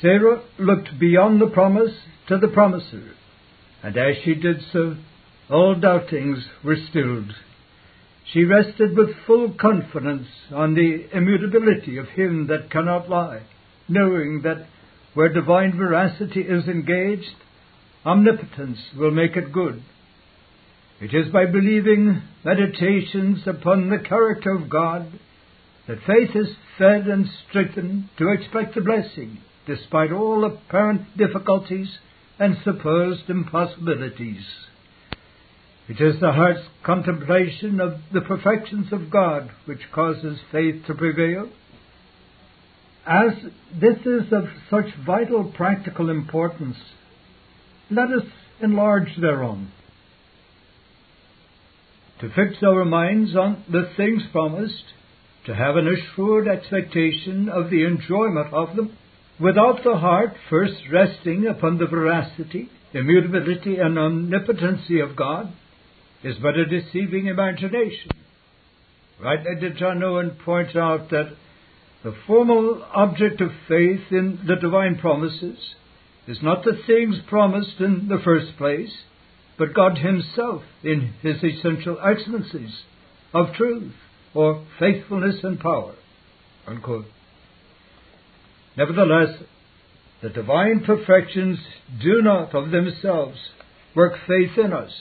Sarah looked beyond the promise to the promiser, and as she did so, all doubtings were stilled. She rested with full confidence on the immutability of Him that cannot lie, knowing that where divine veracity is engaged, omnipotence will make it good. It is by believing meditations upon the character of God that faith is fed and strengthened to expect the blessing, despite all apparent difficulties and supposed impossibilities. It is the heart's contemplation of the perfections of God which causes faith to prevail. As this is of such vital practical importance, let us enlarge thereon. To fix our minds on the things promised, to have an assured expectation of the enjoyment of them, without the heart first resting upon the veracity, immutability, and omnipotency of God, is but a deceiving imagination. Rightly did John Owen point out that the formal object of faith in the divine promises is not the things promised in the first place, but God Himself in His essential excellencies of truth or faithfulness and power. Unquote. Nevertheless, the divine perfections do not of themselves work faith in us.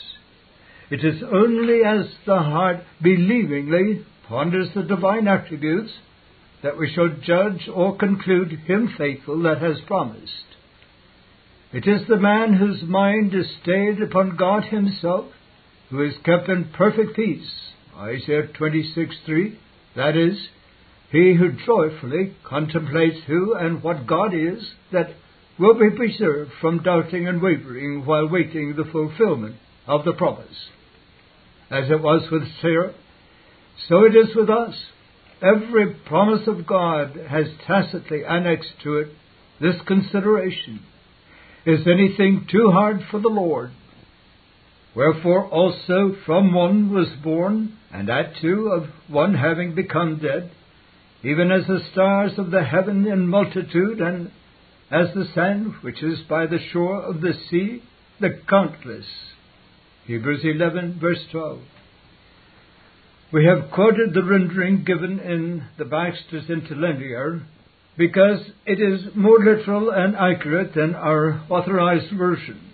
It is only as the heart believingly ponders the divine attributes that we shall judge or conclude him faithful that has promised. It is the man whose mind is stayed upon God himself who is kept in perfect peace. Isaiah 26:3. That is, he who joyfully contemplates who and what God is that will be preserved from doubting and wavering while waiting the fulfillment of the promise as it was with Sarah, so it is with us. Every promise of God has tacitly annexed to it this consideration. Is anything too hard for the Lord? Wherefore also from one was born, and that too of one having become dead, even as the stars of the heaven in multitude, and as the sand which is by the shore of the sea, the countless. Hebrews 11, verse 12. We have quoted the rendering given in the Bagster's Interlinear because it is more literal and accurate than our authorized version.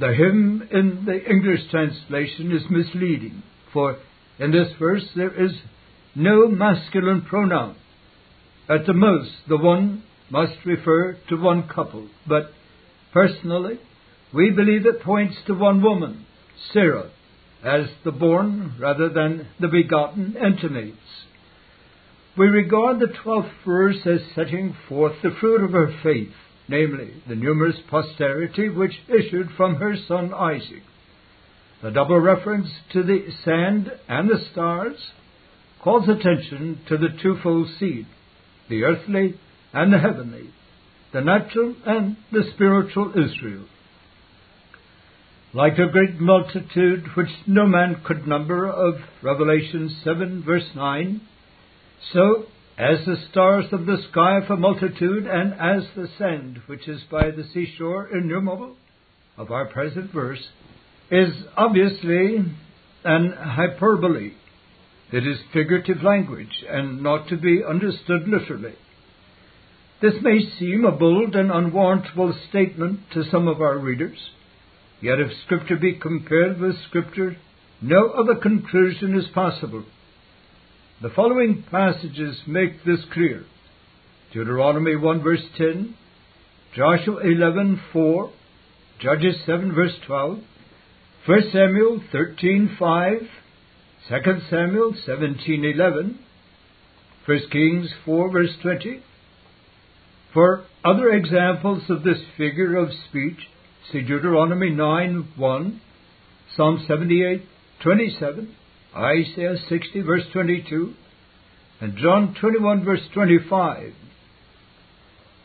The him in the English translation is misleading, for in this verse there is no masculine pronoun. At the most, the one must refer to one couple, but personally, we believe it points to one woman, Sarah, as the born rather than the begotten intimates. We regard the twelfth verse as setting forth the fruit of her faith, namely, the numerous posterity which issued from her son Isaac. The double reference to the sand and the stars calls attention to the twofold seed, the earthly and the heavenly, the natural and the spiritual Israel like a great multitude which no man could number of Revelation 7 verse 9, so as the stars of the sky for multitude and as the sand which is by the seashore innumerable of our present verse is obviously an hyperbole. It is figurative language and not to be understood literally. This may seem a bold and unwarrantable statement to some of our readers. Yet if Scripture be compared with Scripture, no other conclusion is possible. The following passages make this clear. Deuteronomy 1 verse 10, Joshua 11 4, Judges 7 verse 12, 1 Samuel 13 5, 2 Samuel 17 11, 1 Kings 4 verse 20. For other examples of this figure of speech, See Deuteronomy 9 1, Psalm 78 27, Isaiah 60 verse 22, and John 21 verse 25.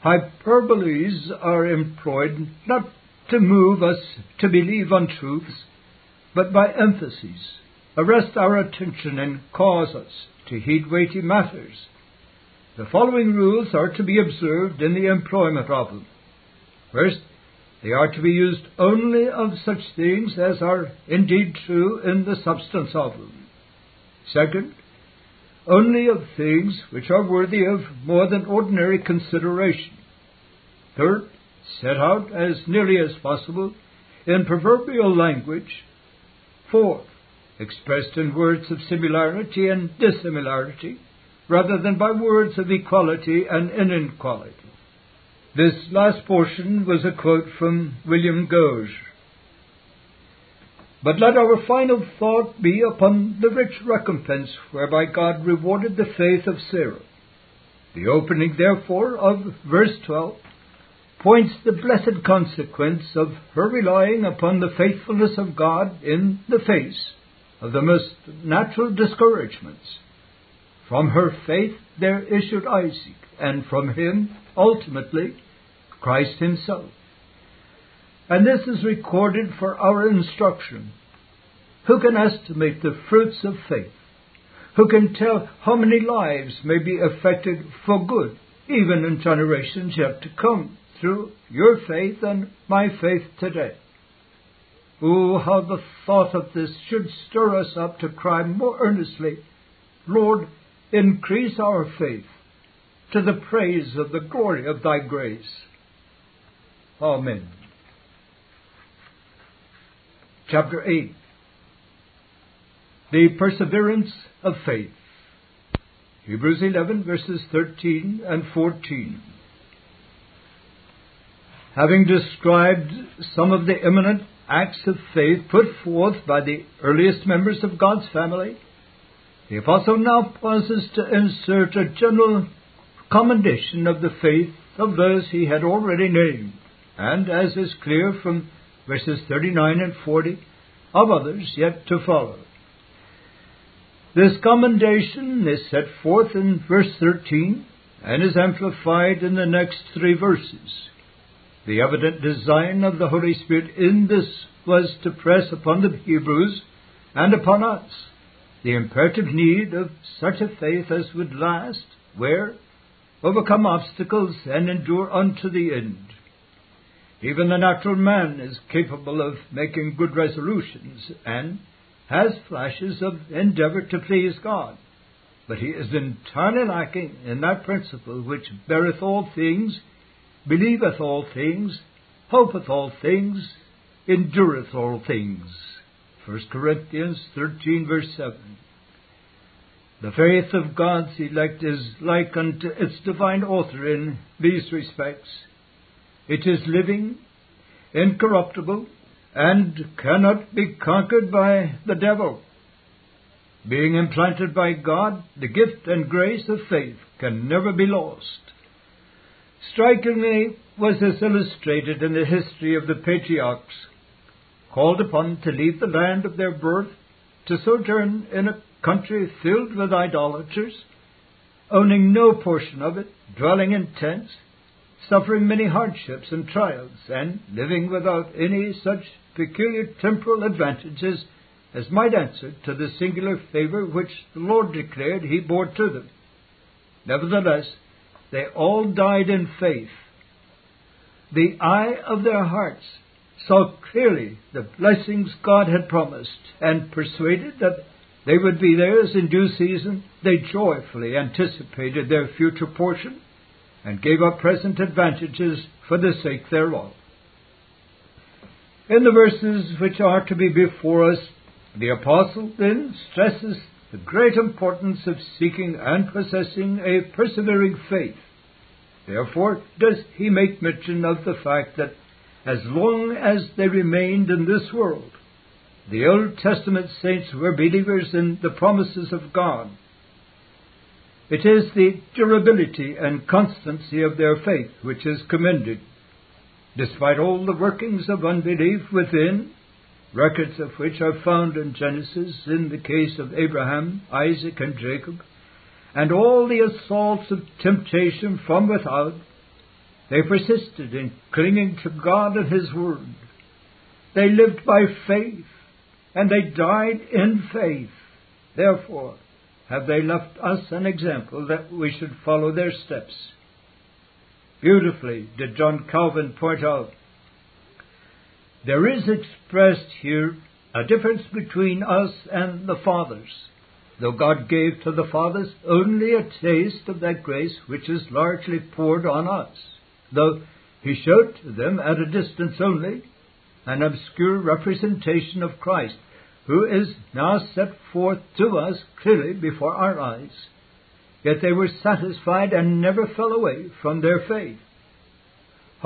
Hyperboles are employed not to move us to believe untruths, but by emphasis, arrest our attention and cause us to heed weighty matters. the following rules are to be observed in the employment of them. First, they are to be used only of such things as are indeed true in the substance of them. Second, only of things which are worthy of more than ordinary consideration. Third, set out as nearly as possible in proverbial language. Fourth, expressed in words of similarity and dissimilarity, rather than by words of equality and inequality. This last portion was a quote from William Gouge. But let our final thought be upon the rich recompense whereby God rewarded the faith of Sarah. The opening, therefore, of verse 12 points the blessed consequence of her relying upon the faithfulness of God in the face of the most natural discouragements. From her faith there issued Isaac, and from him, ultimately, Christ himself. And this is recorded for our instruction. Who can estimate the fruits of faith? Who can tell how many lives may be affected for good, even in generations yet to come, through your faith and my faith today? Oh, how the thought of this should stir us up to cry more earnestly, Lord, increase our faith to the praise of the glory of thy grace. Amen. Chapter 8 The Perseverance of Faith. Hebrews 11, verses 13 and 14. Having described some of the eminent acts of faith put forth by the earliest members of God's family, the Apostle now pauses to insert a general commendation of the faith of those he had already named, and, as is clear from verses 39 and 40, of others yet to follow. This commendation is set forth in verse 13 and is amplified in the next three verses. The evident design of the Holy Spirit in this was to press upon the Hebrews and upon us the imperative need of such a faith as would last, wear, overcome obstacles, and endure unto the end. Even the natural man is capable of making good resolutions and has flashes of endeavor to please God. But he is entirely lacking in that principle which beareth all things, believeth all things, hopeth all things, endureth all things. 1 Corinthians 13, verse 7. The faith of God's elect is like unto its divine author in these respects. It is living, incorruptible, and cannot be conquered by the devil. Being implanted by God, the gift and grace of faith can never be lost. Strikingly was this illustrated in the history of the patriarchs, called upon to leave the land of their birth, to sojourn in a country filled with idolaters, owning no portion of it, dwelling in tents, suffering many hardships and trials, and living without any such peculiar temporal advantages as might answer to the singular favor which the Lord declared He bore to them. Nevertheless, they all died in faith. The eye of their hearts saw clearly the blessings God had promised, and persuaded that they would be theirs in due season, they joyfully anticipated their future portion, and gave up present advantages for the sake thereof. In the verses which are to be before us, the Apostle then stresses the great importance of seeking and possessing a persevering faith. Therefore does he make mention of the fact that as long as they remained in this world, the Old Testament saints were believers in the promises of God. It is the durability and constancy of their faith which is commended, despite all the workings of unbelief within records of which are found in Genesis in the case of Abraham, Isaac, and Jacob, and all the assaults of temptation from without, they persisted in clinging to God and His Word. They lived by faith, and they died in faith. Therefore, have they left us an example that we should follow their steps. Beautifully did John Calvin point out there is expressed here a difference between us and the fathers, though God gave to the fathers only a taste of that grace which is largely poured on us, though He showed to them at a distance only an obscure representation of Christ, who is now set forth to us clearly before our eyes. Yet they were satisfied and never fell away from their faith.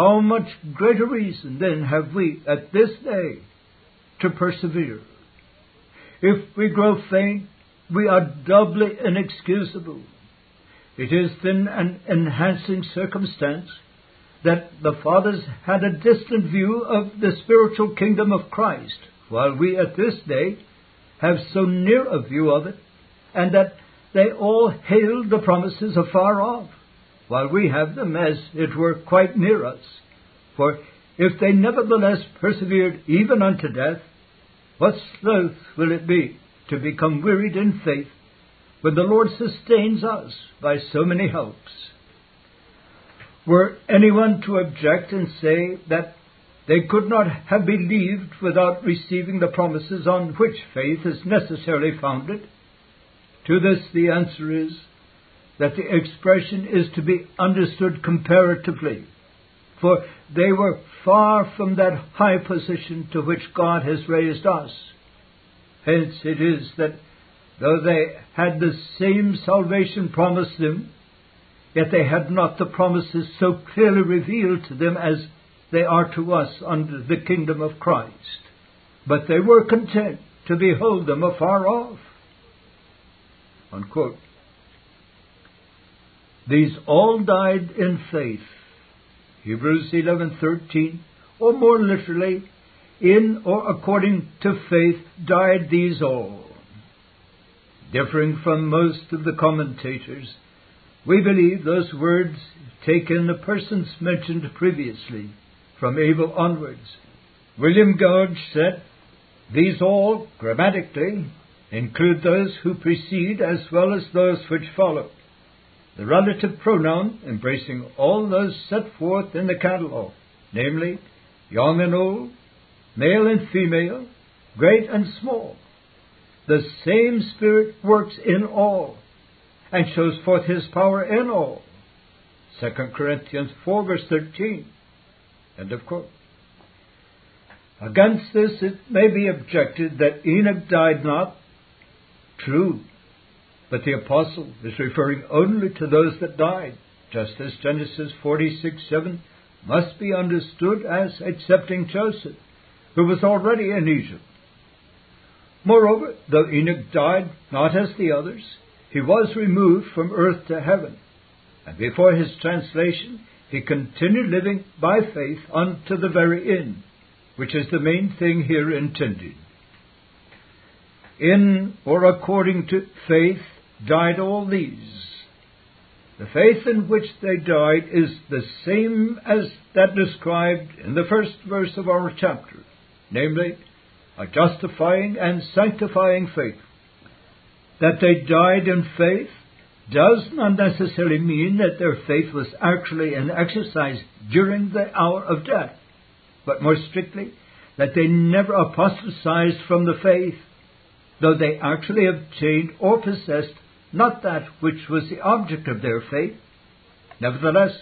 How much greater reason then have we at this day to persevere? If we grow faint, we are doubly inexcusable. It is then an enhancing circumstance that the fathers had a distant view of the spiritual kingdom of Christ, while we at this day have so near a view of it, and that they all hailed the promises afar off, while we have them, as it were, quite near us. For if they nevertheless persevered even unto death, what sloth will it be to become wearied in faith when the Lord sustains us by so many helps? Were anyone to object and say that they could not have believed without receiving the promises on which faith is necessarily founded? To this the answer is that the expression is to be understood comparatively, for they were far from that high position to which God has raised us. Hence it is that though they had the same salvation promised them, Yet they had not the promises so clearly revealed to them as they are to us under the kingdom of Christ. But they were content to behold them afar off. Unquote. These all died in faith. Hebrews 11:13 or more literally in or according to faith died these all. Differing from most of the commentators, we believe those words take in the persons mentioned previously, from Abel onwards. William Gouge said, These all, grammatically, include those who precede as well as those which follow. The relative pronoun embracing all those set forth in the catalogue, namely, young and old, male and female, great and small. The same Spirit works in all and shows forth his power in all. 2 Corinthians 4 verse 13. End of quote. Against this it may be objected that Enoch died not. True. But the apostle is referring only to those that died, just as Genesis 46 7 must be understood as accepting Joseph, who was already in Egypt. Moreover, though Enoch died not as the others, he was removed from earth to heaven. And before his translation, he continued living by faith unto the very end, which is the main thing here intended. In or according to faith died all these. The faith in which they died is the same as that described in the first verse of our chapter, namely, a justifying and sanctifying faith that they died in faith does not necessarily mean that their faith was actually in exercise during the hour of death, but more strictly, that they never apostatized from the faith, though they actually obtained or possessed not that which was the object of their faith. Nevertheless,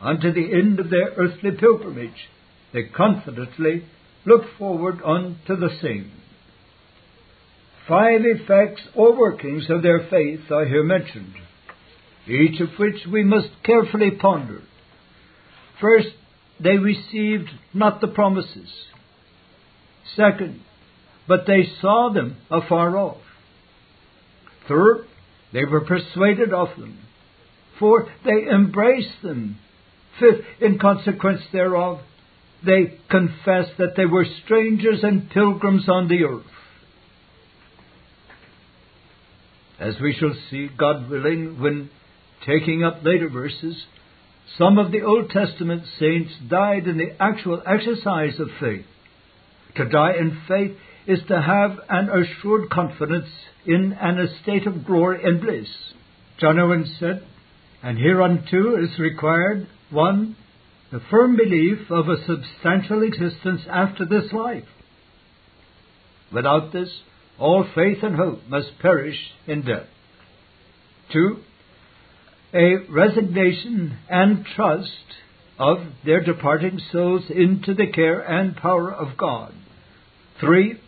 unto the end of their earthly pilgrimage, they confidently looked forward unto the same. Five effects or workings of their faith are here mentioned, each of which we must carefully ponder. First, they received not the promises. Second, but they saw them afar off. Third, they were persuaded of them. Fourth, they embraced them. Fifth, in consequence thereof, they confessed that they were strangers and pilgrims on the earth. As we shall see, God willing, when taking up later verses, some of the Old Testament saints died in the actual exercise of faith. To die in faith is to have an assured confidence in an estate of glory and bliss. John Owen said, And hereunto is required, one, the firm belief of a substantial existence after this life. Without this, all faith and hope must perish in death. Two, a resignation and trust of their departing souls into the care and power of God. Three,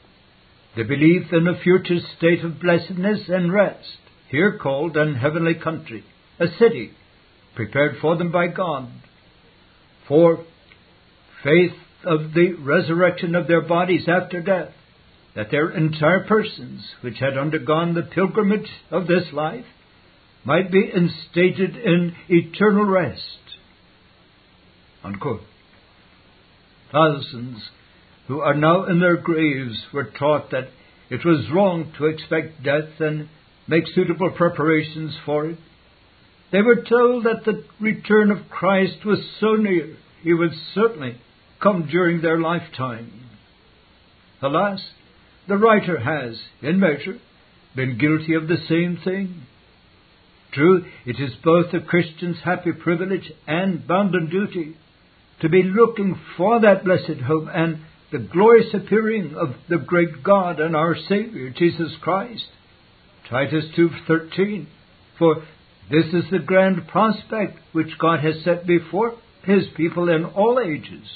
the belief in a future state of blessedness and rest, here called an heavenly country, a city prepared for them by God. For faith of the resurrection of their bodies after death, that their entire persons, which had undergone the pilgrimage of this life, might be instated in eternal rest. Unquote. Thousands who are now in their graves were taught that it was wrong to expect death and make suitable preparations for it. They were told that the return of Christ was so near, he would certainly come during their lifetime. Alas, the writer has, in measure, been guilty of the same thing. True, it is both a Christian's happy privilege and bounden duty to be looking for that blessed hope and the glorious appearing of the great God and our Savior, Jesus Christ. Titus 2.13 For this is the grand prospect which God has set before His people in all ages.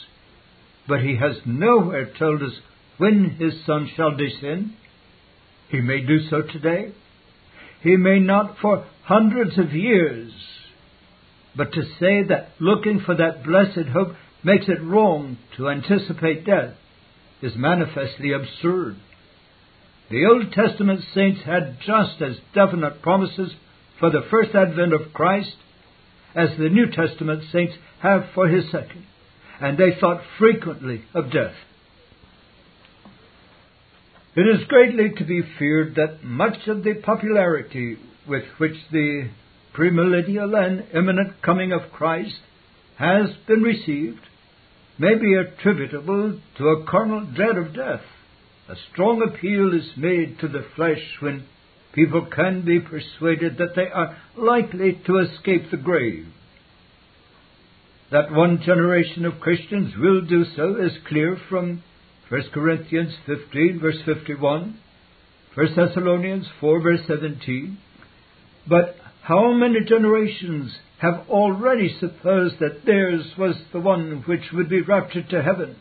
But He has nowhere told us when His Son shall descend. He may do so today. He may not for hundreds of years. But to say that looking for that blessed hope makes it wrong to anticipate death is manifestly absurd. The Old Testament saints had just as definite promises for the first advent of Christ as the New Testament saints have for his second, and they thought frequently of death. It is greatly to be feared that much of the popularity with which the premillennial and imminent coming of Christ has been received may be attributable to a carnal dread of death. A strong appeal is made to the flesh when people can be persuaded that they are likely to escape the grave. That one generation of Christians will do so is clear from 1 Corinthians 15 verse 51, 1 Thessalonians 4 verse 17. But how many generations have already supposed that theirs was the one which would be raptured to heaven?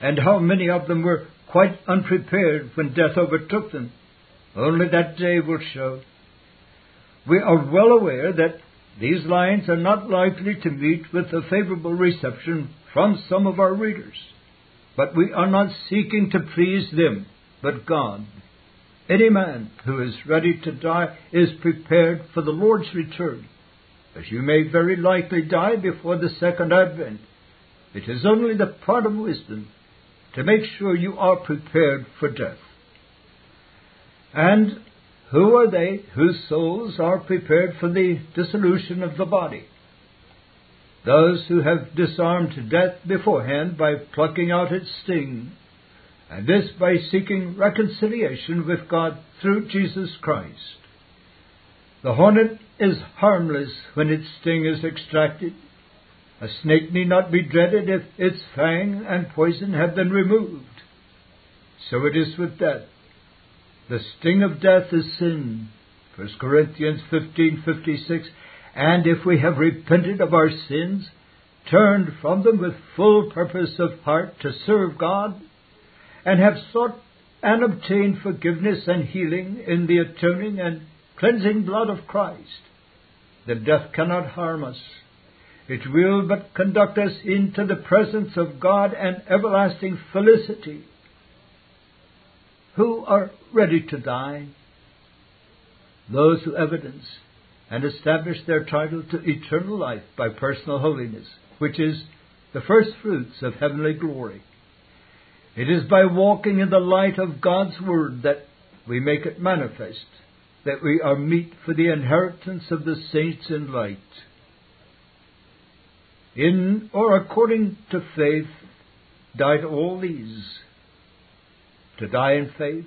And how many of them were quite unprepared when death overtook them? Only that day will show. We are well aware that these lines are not likely to meet with a favorable reception from some of our readers. But we are not seeking to please them, but God. Any man who is ready to die is prepared for the Lord's return, as you may very likely die before the second advent. It is only the part of wisdom to make sure you are prepared for death. And who are they whose souls are prepared for the dissolution of the body? Those who have disarmed death beforehand by plucking out its sting and this by seeking reconciliation with God through Jesus Christ. The hornet is harmless when its sting is extracted. A snake need not be dreaded if its fang and poison have been removed. So it is with death. The sting of death is sin. 1 Corinthians 15:56 and if we have repented of our sins, turned from them with full purpose of heart to serve God, and have sought and obtained forgiveness and healing in the atoning and cleansing blood of Christ, then death cannot harm us. It will but conduct us into the presence of God and everlasting felicity. Who are ready to die? Those who evidence and establish their title to eternal life by personal holiness, which is the first fruits of heavenly glory. It is by walking in the light of God's Word that we make it manifest that we are meet for the inheritance of the saints in light. In or according to faith died all these. to die in faith,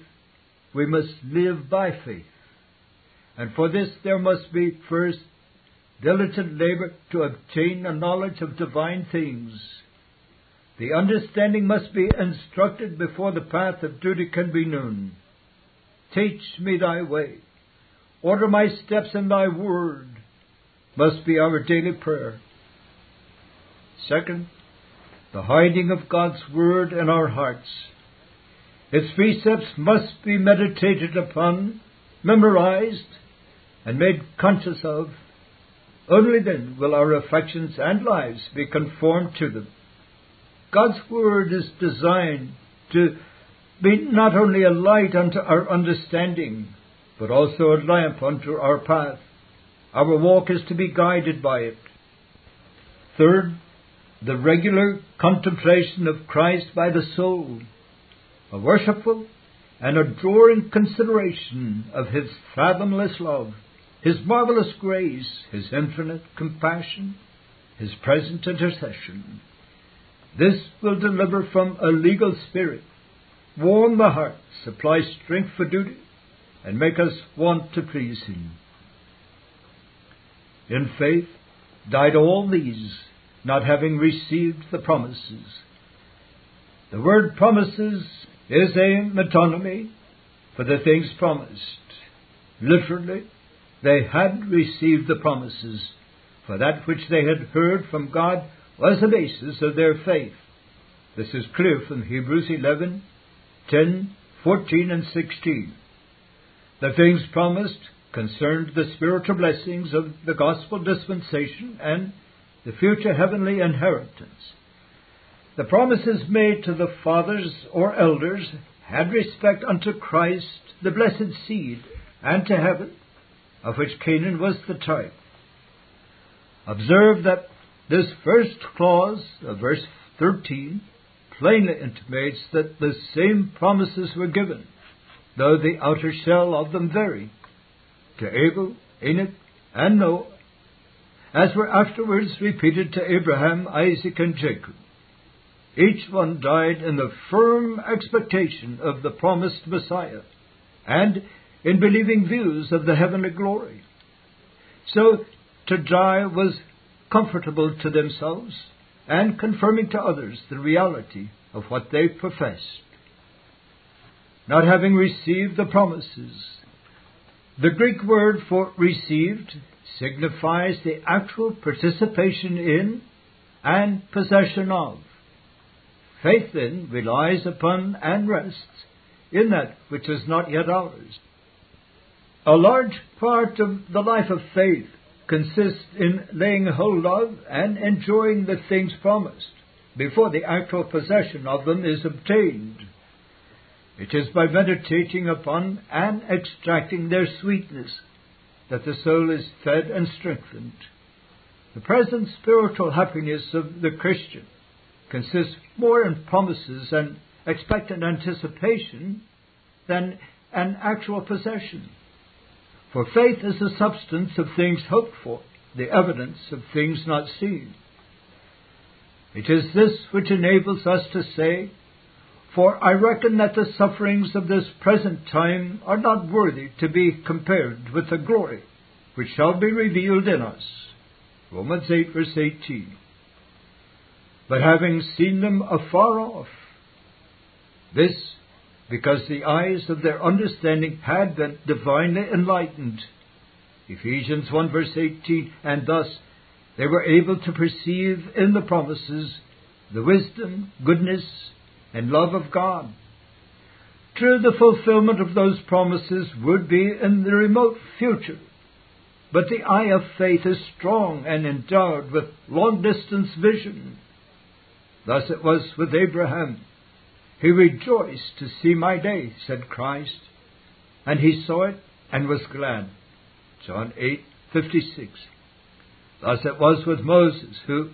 we must live by faith. And for this there must be first diligent labor to obtain a knowledge of divine things. The understanding must be instructed before the path of duty can be known. Teach me thy way. Order my steps in thy word must be our daily prayer. Second, the hiding of God's word in our hearts. Its precepts must be meditated upon, memorized, and made conscious of. Only then will our affections and lives be conformed to them. God's Word is designed to be not only a light unto our understanding, but also a lamp unto our path. Our walk is to be guided by it. Third, the regular contemplation of Christ by the soul, a worshipful and adoring consideration of His fathomless love, His marvelous grace, His infinite compassion, His present intercession. This will deliver from a legal spirit, warm the heart, supply strength for duty, and make us want to please Him. In faith died all these, not having received the promises. The word promises is a metonymy for the things promised. Literally, they had received the promises, for that which they had heard from God was the basis of their faith. This is clear from Hebrews 11, 10, 14, and 16. The things promised concerned the spiritual blessings of the gospel dispensation and the future heavenly inheritance. The promises made to the fathers or elders had respect unto Christ, the blessed seed, and to heaven, of which Canaan was the type. Observe that this first clause of verse 13 plainly intimates that the same promises were given, though the outer shell of them varied, to Abel, Enoch, and Noah, as were afterwards repeated to Abraham, Isaac, and Jacob. Each one died in the firm expectation of the promised Messiah and in believing views of the heavenly glory. So to die was comfortable to themselves and confirming to others the reality of what they professed. Not having received the promises, the Greek word for received signifies the actual participation in and possession of. Faith then relies upon and rests in that which is not yet ours. A large part of the life of faith consists in laying hold of and enjoying the things promised before the actual possession of them is obtained. It is by meditating upon and extracting their sweetness that the soul is fed and strengthened. The present spiritual happiness of the Christian consists more in promises and expectant anticipation than an actual possession. For faith is the substance of things hoped for, the evidence of things not seen. It is this which enables us to say, For I reckon that the sufferings of this present time are not worthy to be compared with the glory which shall be revealed in us. Romans 8, verse 18. But having seen them afar off, this because the eyes of their understanding had been divinely enlightened. Ephesians 1 verse 18, and thus they were able to perceive in the promises the wisdom, goodness, and love of God. True, the fulfillment of those promises would be in the remote future, but the eye of faith is strong and endowed with long distance vision. Thus it was with Abraham. He rejoiced to see my day, said Christ, and he saw it and was glad. John 8:56. Thus it was with Moses, who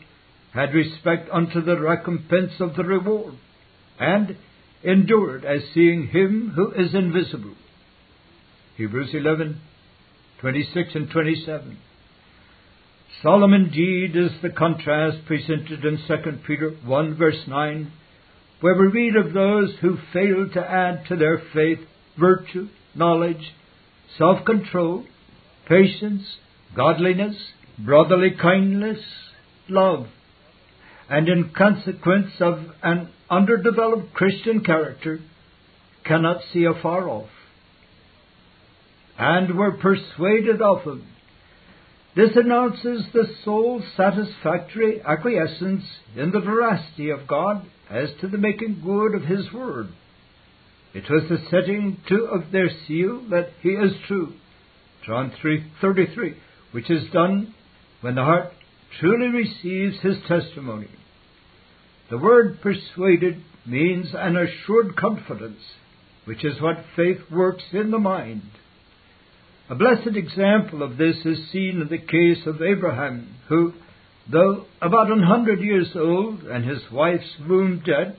had respect unto the recompense of the reward, and endured as seeing him who is invisible. Hebrews 11:26 and 27. Solemn indeed is the contrast presented in 2 Peter 1 verse 9 where we read of those who failed to add to their faith virtue, knowledge, self control, patience, godliness, brotherly kindness, love, and in consequence of an underdeveloped Christian character, cannot see afar off, and were persuaded of him. This announces the soul's satisfactory acquiescence in the veracity of God as to the making good of His word. It was the setting to of their seal that He is true. John 3:33, which is done when the heart truly receives His testimony. The word persuaded means an assured confidence, which is what faith works in the mind. A blessed example of this is seen in the case of Abraham, who, though about an hundred years old and his wife's womb dead,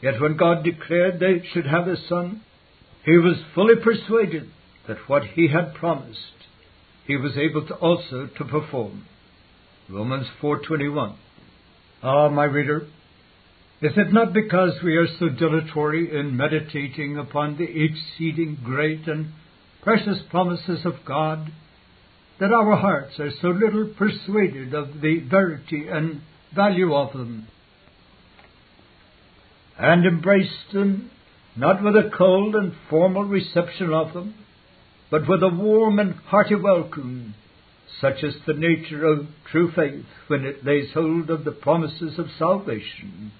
yet when God declared they should have a son, he was fully persuaded that what he had promised, he was able to also to perform. Romans 4:21. Ah, my reader, is it not because we are so dilatory in meditating upon the exceeding great and precious promises of God, that our hearts are so little persuaded of the verity and value of them, and embrace them not with a cold and formal reception of them, but with a warm and hearty welcome, such is the nature of true faith when it lays hold of the promises of salvation.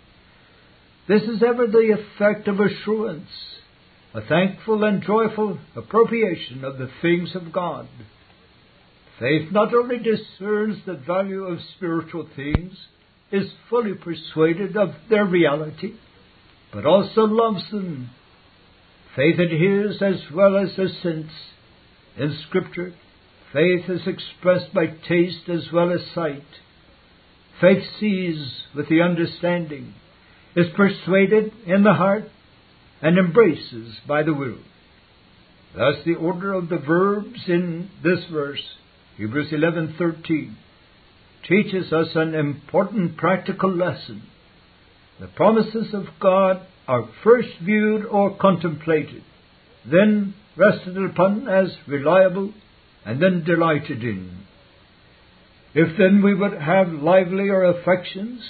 This is ever the effect of assurance a thankful and joyful appropriation of the things of God. Faith not only discerns the value of spiritual things, is fully persuaded of their reality, but also loves them. Faith adheres as well as a sense. In Scripture, faith is expressed by taste as well as sight. Faith sees with the understanding, is persuaded in the heart, and embraces by the will. Thus the order of the verbs in this verse, Hebrews 11:13, teaches us an important practical lesson. The promises of God are first viewed or contemplated, then rested upon as reliable, and then delighted in. If then we would have livelier affections,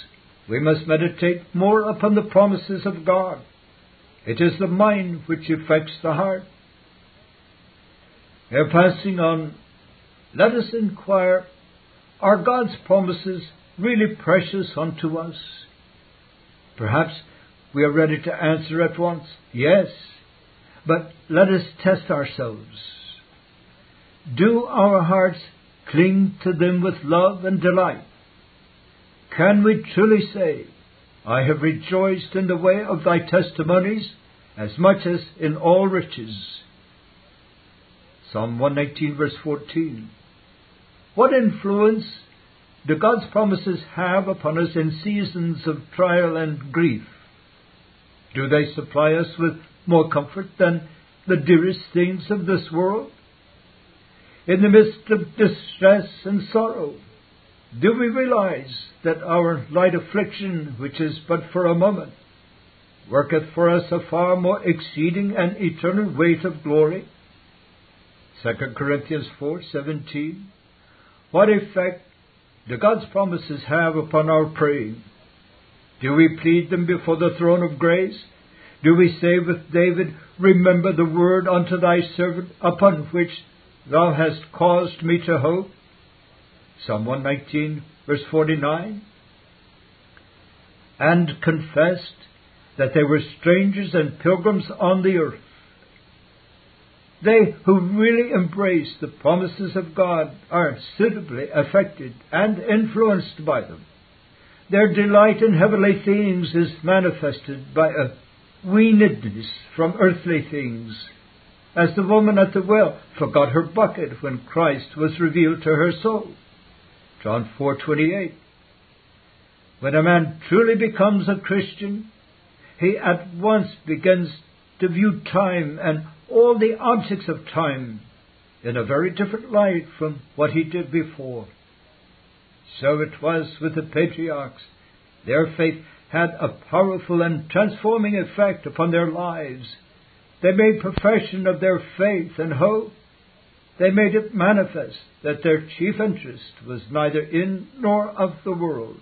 we must meditate more upon the promises of God it is the mind which affects the heart. Ere passing on, let us inquire are God's promises really precious unto us? Perhaps we are ready to answer at once, yes, but let us test ourselves. Do our hearts cling to them with love and delight? Can we truly say, I have rejoiced in the way of thy testimonies as much as in all riches. Psalm 119 verse 14. What influence do God's promises have upon us in seasons of trial and grief? Do they supply us with more comfort than the dearest things of this world? In the midst of distress and sorrow, do we realize that our light affliction, which is but for a moment, worketh for us a far more exceeding and eternal weight of glory? 2 Corinthians 4:17 What effect do God's promises have upon our praying? Do we plead them before the throne of grace? Do we say with David, Remember the word unto thy servant upon which thou hast caused me to hope? Psalm 119, verse 49. And confessed that they were strangers and pilgrims on the earth. They who really embrace the promises of God are suitably affected and influenced by them. Their delight in heavenly things is manifested by a weanedness from earthly things, as the woman at the well forgot her bucket when Christ was revealed to her soul. John 4:28. When a man truly becomes a Christian, he at once begins to view time and all the objects of time in a very different light from what he did before. So it was with the patriarchs. Their faith had a powerful and transforming effect upon their lives. They made profession of their faith and hope. They made it manifest that their chief interest was neither in nor of the world.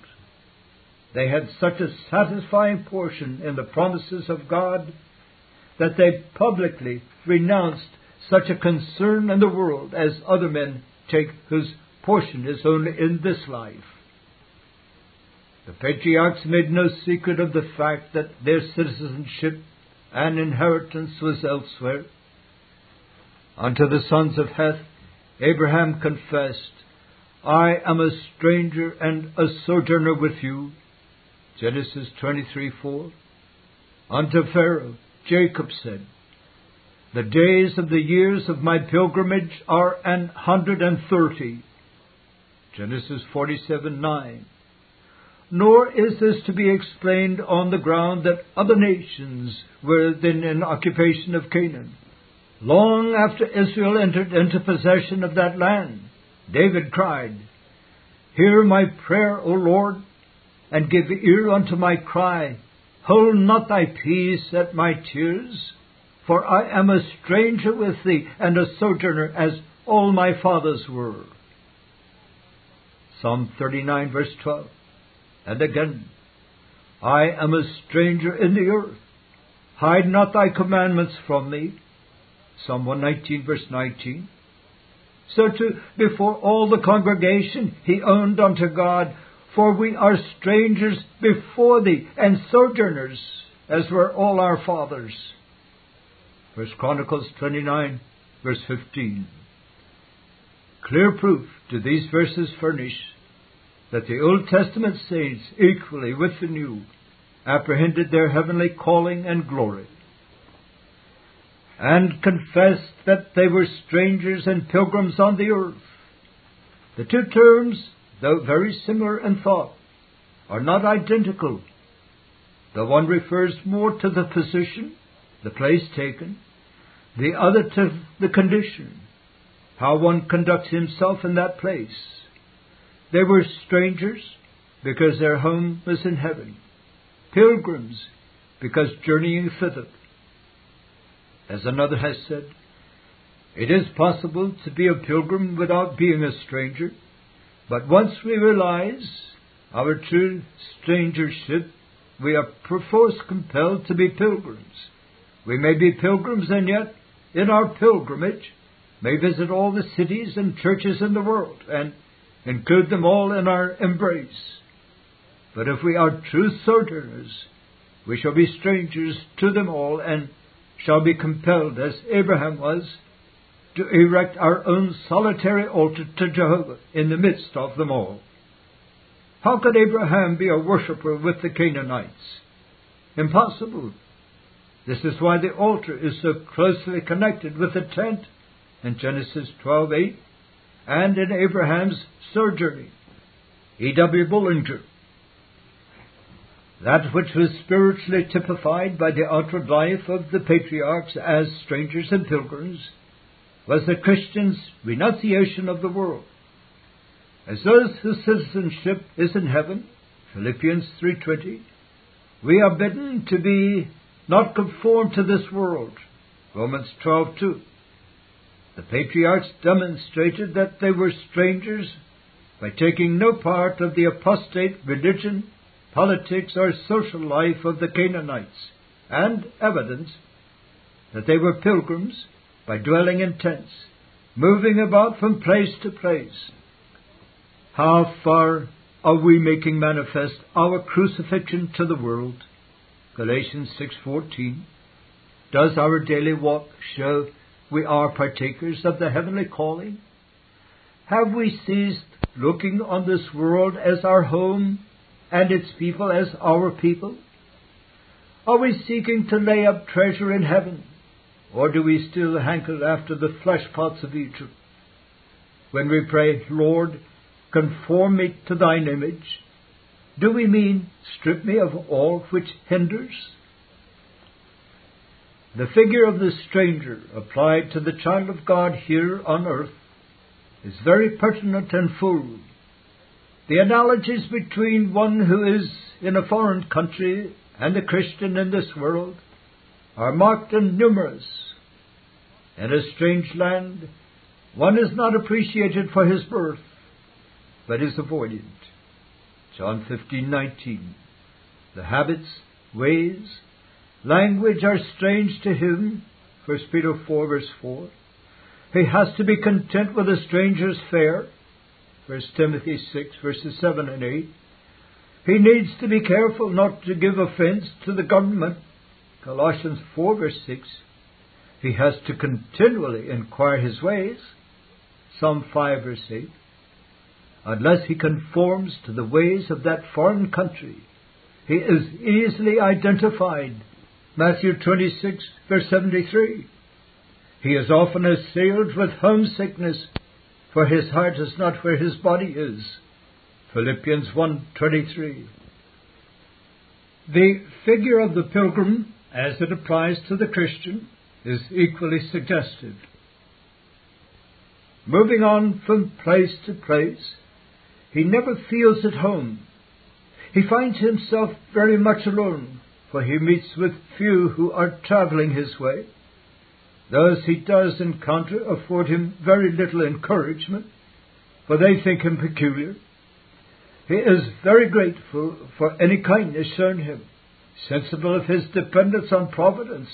They had such a satisfying portion in the promises of God that they publicly renounced such a concern in the world as other men take whose portion is only in this life. The patriarchs made no secret of the fact that their citizenship and inheritance was elsewhere. Unto the sons of Heth, Abraham confessed, I am a stranger and a sojourner with you. Genesis 23 4. Unto Pharaoh, Jacob said, The days of the years of my pilgrimage are an hundred and thirty. Genesis 47 9. Nor is this to be explained on the ground that other nations were then in occupation of Canaan. Long after Israel entered into possession of that land, David cried, Hear my prayer, O Lord, and give ear unto my cry. Hold not thy peace at my tears, for I am a stranger with thee and a sojourner as all my fathers were. Psalm 39 verse 12. And again, I am a stranger in the earth. Hide not thy commandments from me. Psalm 119 verse 19. So too, before all the congregation, he owned unto God, For we are strangers before thee, and sojourners, as were all our fathers. First Chronicles 29 verse 15. Clear proof do these verses furnish that the Old Testament saints, equally with the New, apprehended their heavenly calling and glory, and confessed that they were strangers and pilgrims on the earth. The two terms, though very similar in thought, are not identical. The one refers more to the position, the place taken, the other to the condition, how one conducts himself in that place. They were strangers because their home was in heaven, pilgrims because journeying thither. As another has said, it is possible to be a pilgrim without being a stranger, but once we realize our true strangership, we are perforce compelled to be pilgrims. We may be pilgrims and yet, in our pilgrimage, may visit all the cities and churches in the world and include them all in our embrace. But if we are true sojourners, we shall be strangers to them all and shall be compelled, as Abraham was, to erect our own solitary altar to Jehovah in the midst of them all. How could Abraham be a worshipper with the Canaanites? Impossible. This is why the altar is so closely connected with the tent in Genesis 12:8 and in Abraham's sojourning. E. W. Bullinger. That which was spiritually typified by the outward life of the patriarchs as strangers and pilgrims was the Christian's renunciation of the world. As those whose citizenship is in heaven, Philippians 3:20, we are bidden to be not conformed to this world, Romans 12:2. The patriarchs demonstrated that they were strangers by taking no part of the apostate religion, politics, or social life of the Canaanites, and evidence that they were pilgrims by dwelling in tents, moving about from place to place. How far are we making manifest our crucifixion to the world? Galatians 6:14. Does our daily walk show we are partakers of the heavenly calling? Have we ceased looking on this world as our home and its people as our people? Are we seeking to lay up treasure in heaven? Or do we still hanker after the flesh pots of Egypt? When we pray, Lord, conform me to thine image, do we mean strip me of all which hinders? The figure of the stranger applied to the child of God here on earth is very pertinent and full. The analogies between one who is in a foreign country and a Christian in this world are marked and numerous. In a strange land, one is not appreciated for his birth, but is avoided. John 15:19. The habits, ways, language are strange to him. 1 Peter 4 verse 4. He has to be content with a stranger's fare. 1 Timothy 6 verses 7 and 8. He needs to be careful not to give offense to the government. Colossians 4 verse 6. He has to continually inquire his ways. Psalm 5 verse 8. Unless he conforms to the ways of that foreign country, he is easily identified. Matthew 26 verse 73. He is often assailed with homesickness, for his heart is not where his body is. Philippians 1:23. The figure of the pilgrim, as it applies to the Christian, is equally suggestive. Moving on from place to place, he never feels at home. He finds himself very much alone, for he meets with few who are traveling his way. Those he does encounter afford him very little encouragement, for they think him peculiar. He is very grateful for any kindness shown him, sensible of his dependence on providence.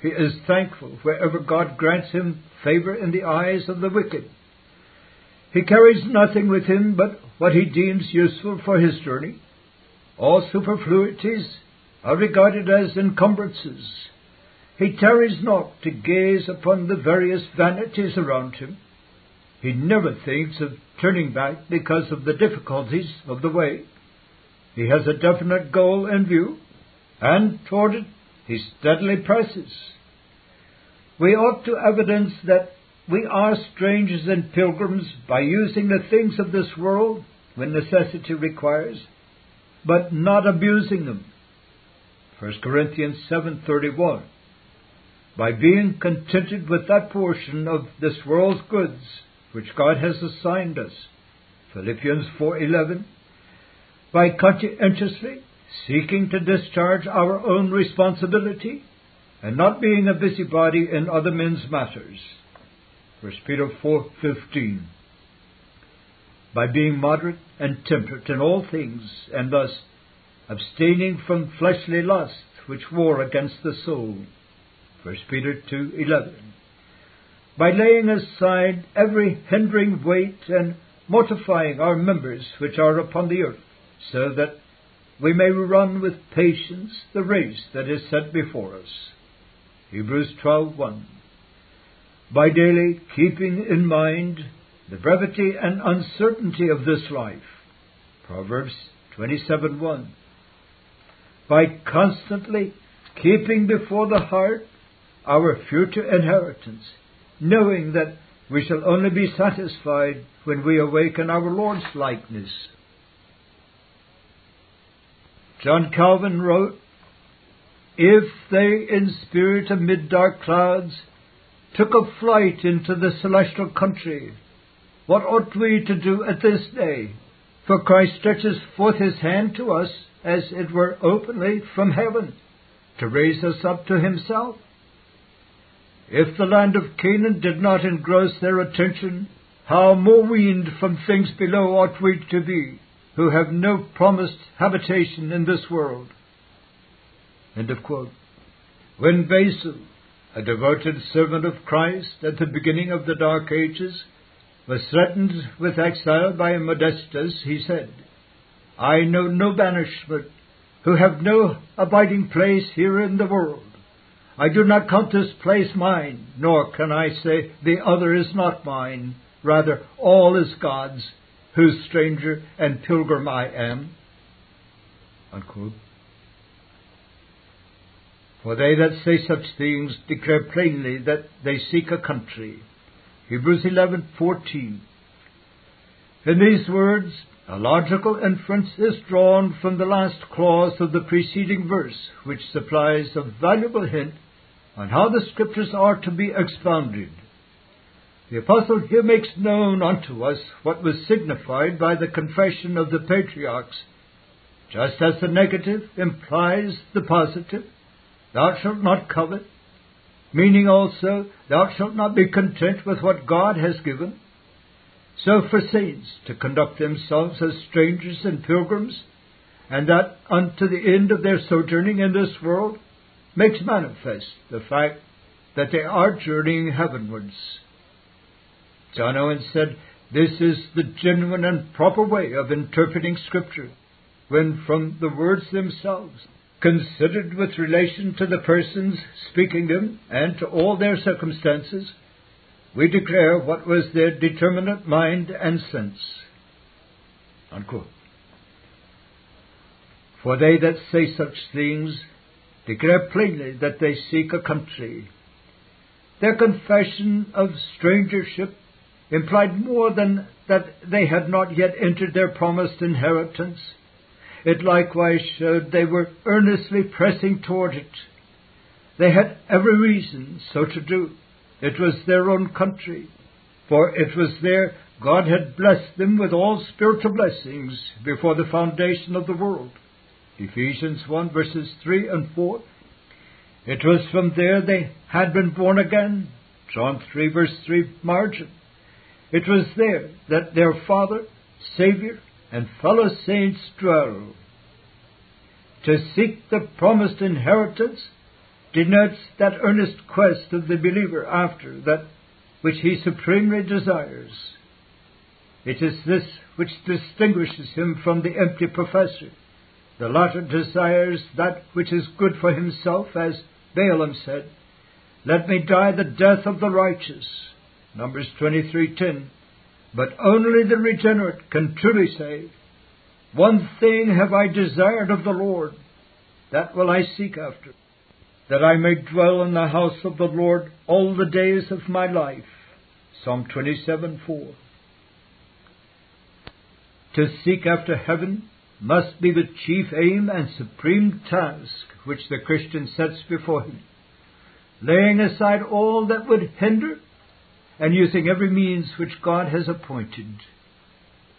He is thankful wherever God grants him favor in the eyes of the wicked. He carries nothing with him but what he deems useful for his journey. All superfluities are regarded as encumbrances. He tarries not to gaze upon the various vanities around him. He never thinks of turning back because of the difficulties of the way. He has a definite goal in view, and toward it he steadily presses. We ought to evidence that we are strangers and pilgrims by using the things of this world when necessity requires, but not abusing them. 1 Corinthians 7:31 by being contented with that portion of this world's goods which God has assigned us. Philippians 4:11 by conscientiously seeking to discharge our own responsibility and not being a busybody in other men's matters. 1 Peter 4:15 by being moderate and temperate in all things and thus abstaining from fleshly lusts which war against the soul. 1 Peter 2:11 by laying aside every hindering weight and mortifying our members which are upon the earth so that we may run with patience the race that is set before us. Hebrews 12:1 by daily keeping in mind the brevity and uncertainty of this life. Proverbs 27:1 by constantly keeping before the heart our future inheritance, knowing that we shall only be satisfied when we awaken our Lord's likeness. John Calvin wrote, If they in spirit amid dark clouds took a flight into the celestial country, what ought we to do at this day? For Christ stretches forth his hand to us as it were openly from heaven to raise us up to himself. If the land of Canaan did not engross their attention, how more weaned from things below ought we to be, who have no promised habitation in this world. End of quote. When Basil, a devoted servant of Christ at the beginning of the Dark Ages, was threatened with exile by Modestus, he said, I know no banishment, who have no abiding place here in the world. I do not count this place mine, nor can I say the other is not mine. Rather, all is God's, whose stranger and pilgrim I am. Unquote. For they that say such things declare plainly that they seek a country. Hebrews 11:14. In these words, a logical inference is drawn from the last clause of the preceding verse, which supplies a valuable hint on how the Scriptures are to be expounded. The apostle here makes known unto us what was signified by the confession of the patriarchs, just as the negative implies the positive, thou shalt not covet, meaning also, thou shalt not be content with what God has given. So for saints to conduct themselves as strangers and pilgrims, and that unto the end of their sojourning in this world, makes manifest the fact that they are journeying heavenwards. John Owen said, This is the genuine and proper way of interpreting Scripture, when from the words themselves considered with relation to the persons speaking them and to all their circumstances, we declare what was their determinate mind and sense. Unquote. For they that say such things declare plainly that they seek a country. Their confession of strangership implied more than that they had not yet entered their promised inheritance it likewise showed they were earnestly pressing toward it. They had every reason so to do. It was their own country, for it was there God had blessed them with all spiritual blessings before the foundation of the world. Ephesians 1 verses 3 and 4. It was from there they had been born again. John 3 verse 3 margin. It was there that their Father, Savior, and fellow saints dwell. To seek the promised inheritance denotes that earnest quest of the believer after that which he supremely desires. It is this which distinguishes him from the empty professor. The latter desires that which is good for himself, as Balaam said, Let me die the death of the righteous. Numbers 23:10. But only the regenerate can truly say, One thing have I desired of the Lord, that will I seek after, that I may dwell in the house of the Lord all the days of my life. Psalm 27 4. To seek after heaven must be the chief aim and supreme task which the Christian sets before him, laying aside all that would hinder and using every means which God has appointed.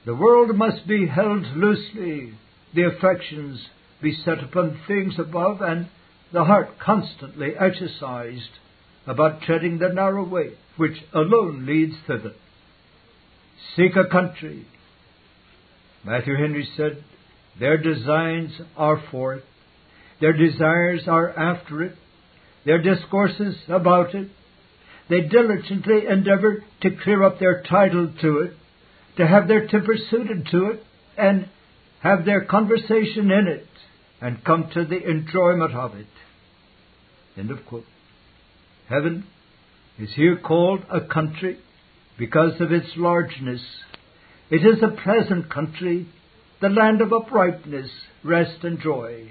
The world must be held loosely, the affections be set upon things above, and the heart constantly exercised about treading the narrow way which alone leads thither. Seek a country. Matthew Henry said, Their designs are for it, their desires are after it, their discourses about it, they diligently endeavor to clear up their title to it, to have their temper suited to it, and have their conversation in it, and come to the enjoyment of it. End of quote. Heaven is here called a country because of its largeness. It is a pleasant country, the land of uprightness, rest, and joy.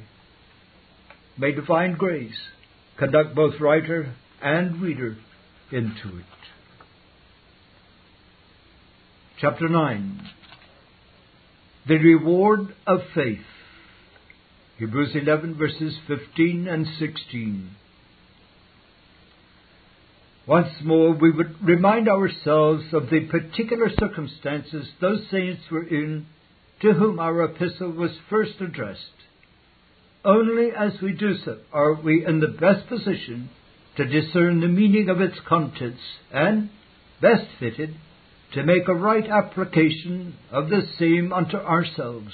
May divine grace conduct both writer and reader into it. Chapter 9 The Reward of Faith. Hebrews 11 verses 15 and 16. Once more, we would remind ourselves of the particular circumstances those saints were in to whom our epistle was first addressed. Only as we do so are we in the best position to discern the meaning of its contents, and, best fitted, to make a right application of the same unto ourselves.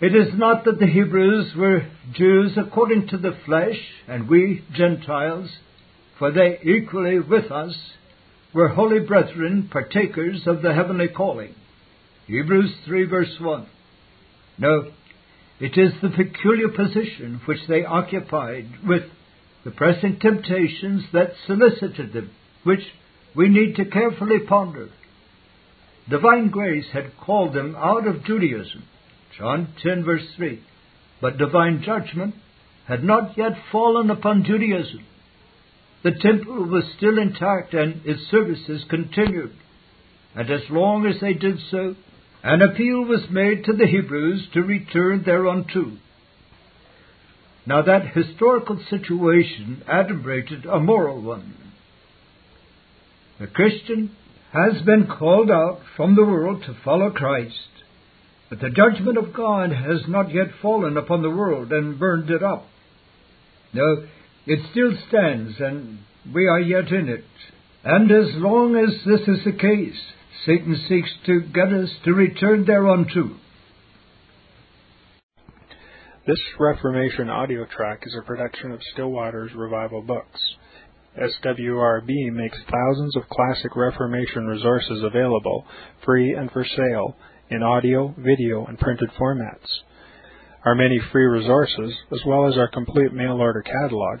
It is not that the Hebrews were Jews according to the flesh, and we Gentiles, for they equally with us were holy brethren, partakers of the heavenly calling. Hebrews 3 verse 1. No, it is the peculiar position which they occupied with the pressing temptations that solicited them, which we need to carefully ponder. Divine grace had called them out of Judaism, John 10 verse 3, but divine judgment had not yet fallen upon Judaism. The temple was still intact and its services continued. And as long as they did so, an appeal was made to the Hebrews to return thereunto. Now that historical situation adumbrated a moral one. The Christian has been called out from the world to follow Christ, but the judgment of God has not yet fallen upon the world and burned it up. No, it still stands, and we are yet in it. And as long as this is the case, Satan seeks to get us to return thereunto. This Reformation audio track is a production of Still Waters Revival Books. SWRB makes thousands of classic Reformation resources available, free and for sale, in audio, video, and printed formats. Our many free resources, as well as our complete mail order catalog,